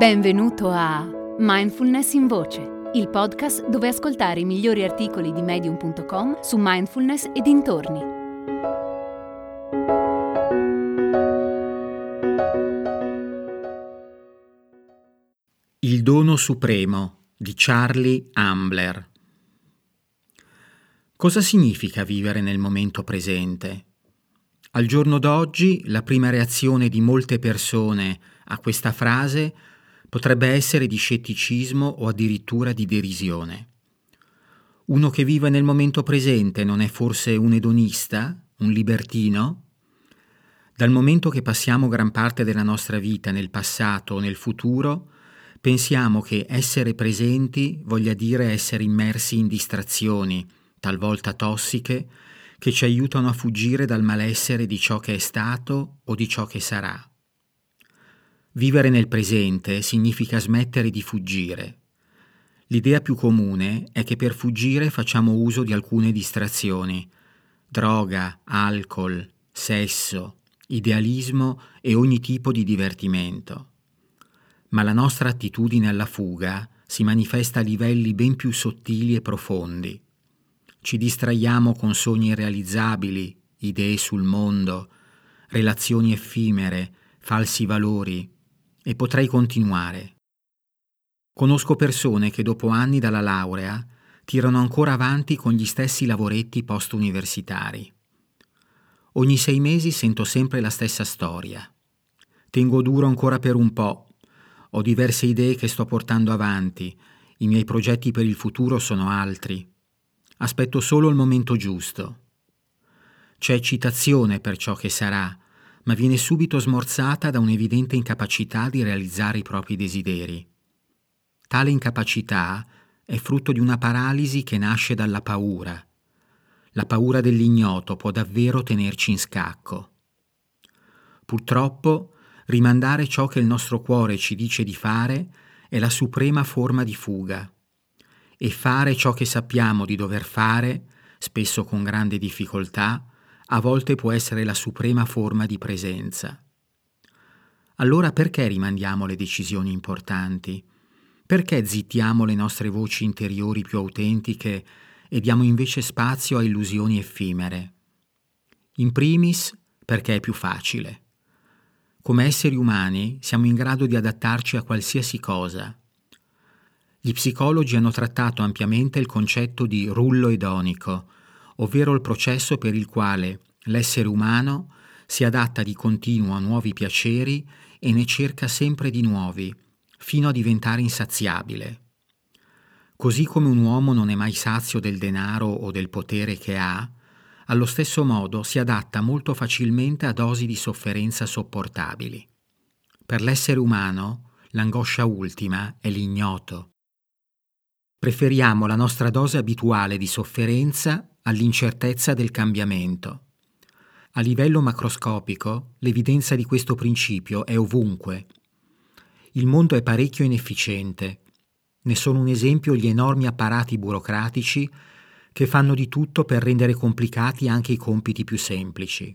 Benvenuto a Mindfulness in Voce, il podcast dove ascoltare i migliori articoli di medium.com su mindfulness e dintorni. Il dono supremo di Charlie Ambler. Cosa significa vivere nel momento presente? Al giorno d'oggi la prima reazione di molte persone a questa frase potrebbe essere di scetticismo o addirittura di derisione. Uno che vive nel momento presente non è forse un edonista, un libertino? Dal momento che passiamo gran parte della nostra vita nel passato o nel futuro, pensiamo che essere presenti voglia dire essere immersi in distrazioni, talvolta tossiche, che ci aiutano a fuggire dal malessere di ciò che è stato o di ciò che sarà. Vivere nel presente significa smettere di fuggire. L'idea più comune è che per fuggire facciamo uso di alcune distrazioni, droga, alcol, sesso, idealismo e ogni tipo di divertimento. Ma la nostra attitudine alla fuga si manifesta a livelli ben più sottili e profondi. Ci distraiamo con sogni irrealizzabili, idee sul mondo, relazioni effimere, falsi valori e potrei continuare. Conosco persone che dopo anni dalla laurea tirano ancora avanti con gli stessi lavoretti post-universitari. Ogni sei mesi sento sempre la stessa storia. Tengo duro ancora per un po', ho diverse idee che sto portando avanti, i miei progetti per il futuro sono altri. Aspetto solo il momento giusto. C'è eccitazione per ciò che sarà, ma viene subito smorzata da un'evidente incapacità di realizzare i propri desideri. Tale incapacità è frutto di una paralisi che nasce dalla paura. La paura dell'ignoto può davvero tenerci in scacco. Purtroppo, rimandare ciò che il nostro cuore ci dice di fare è la suprema forma di fuga e fare ciò che sappiamo di dover fare, spesso con grande difficoltà, a volte può essere la suprema forma di presenza. Allora perché rimandiamo le decisioni importanti? Perché zittiamo le nostre voci interiori più autentiche e diamo invece spazio a illusioni effimere? In primis perché è più facile. Come esseri umani siamo in grado di adattarci a qualsiasi cosa, gli psicologi hanno trattato ampiamente il concetto di rullo edonico, ovvero il processo per il quale l'essere umano si adatta di continuo a nuovi piaceri e ne cerca sempre di nuovi, fino a diventare insaziabile. Così come un uomo non è mai sazio del denaro o del potere che ha, allo stesso modo si adatta molto facilmente a dosi di sofferenza sopportabili. Per l'essere umano, l'angoscia ultima è l'ignoto, Preferiamo la nostra dose abituale di sofferenza all'incertezza del cambiamento. A livello macroscopico, l'evidenza di questo principio è ovunque. Il mondo è parecchio inefficiente. Ne sono un esempio gli enormi apparati burocratici che fanno di tutto per rendere complicati anche i compiti più semplici.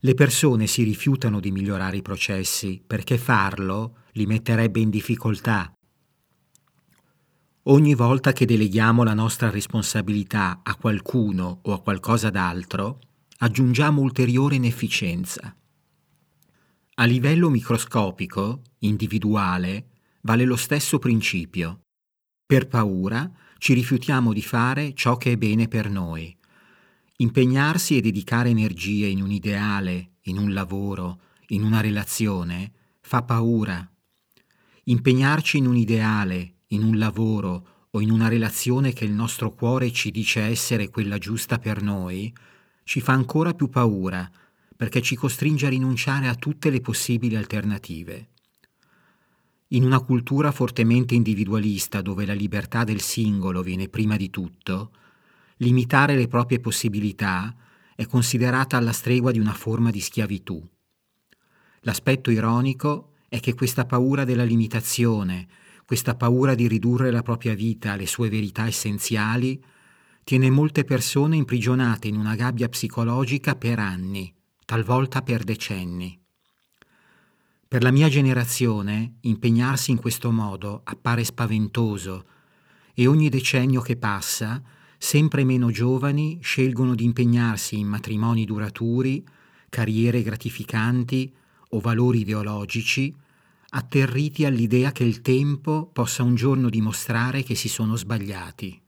Le persone si rifiutano di migliorare i processi perché farlo li metterebbe in difficoltà Ogni volta che deleghiamo la nostra responsabilità a qualcuno o a qualcosa d'altro, aggiungiamo ulteriore inefficienza. A livello microscopico, individuale, vale lo stesso principio. Per paura ci rifiutiamo di fare ciò che è bene per noi. Impegnarsi e dedicare energie in un ideale, in un lavoro, in una relazione, fa paura. Impegnarci in un ideale, in un lavoro o in una relazione che il nostro cuore ci dice essere quella giusta per noi, ci fa ancora più paura perché ci costringe a rinunciare a tutte le possibili alternative. In una cultura fortemente individualista dove la libertà del singolo viene prima di tutto, limitare le proprie possibilità è considerata alla stregua di una forma di schiavitù. L'aspetto ironico è che questa paura della limitazione, questa paura di ridurre la propria vita alle sue verità essenziali tiene molte persone imprigionate in una gabbia psicologica per anni, talvolta per decenni. Per la mia generazione impegnarsi in questo modo appare spaventoso e ogni decennio che passa sempre meno giovani scelgono di impegnarsi in matrimoni duraturi, carriere gratificanti o valori ideologici, atterriti all'idea che il tempo possa un giorno dimostrare che si sono sbagliati.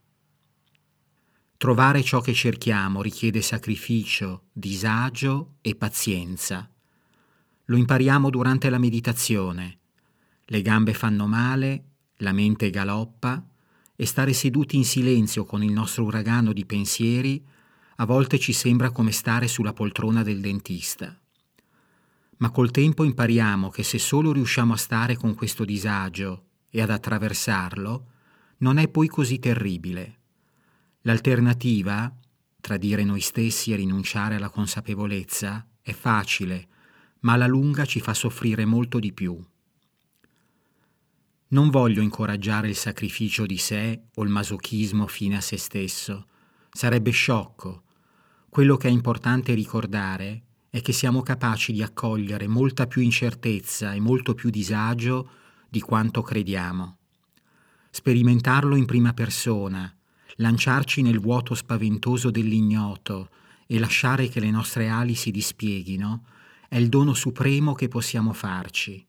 Trovare ciò che cerchiamo richiede sacrificio, disagio e pazienza. Lo impariamo durante la meditazione. Le gambe fanno male, la mente galoppa e stare seduti in silenzio con il nostro uragano di pensieri a volte ci sembra come stare sulla poltrona del dentista. Ma col tempo impariamo che se solo riusciamo a stare con questo disagio e ad attraversarlo, non è poi così terribile. L'alternativa, tradire noi stessi e rinunciare alla consapevolezza, è facile, ma alla lunga ci fa soffrire molto di più. Non voglio incoraggiare il sacrificio di sé o il masochismo fine a se stesso. Sarebbe sciocco. Quello che è importante ricordare è che siamo capaci di accogliere molta più incertezza e molto più disagio di quanto crediamo. Sperimentarlo in prima persona, lanciarci nel vuoto spaventoso dell'ignoto e lasciare che le nostre ali si dispieghino è il dono supremo che possiamo farci,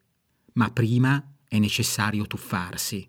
ma prima è necessario tuffarsi.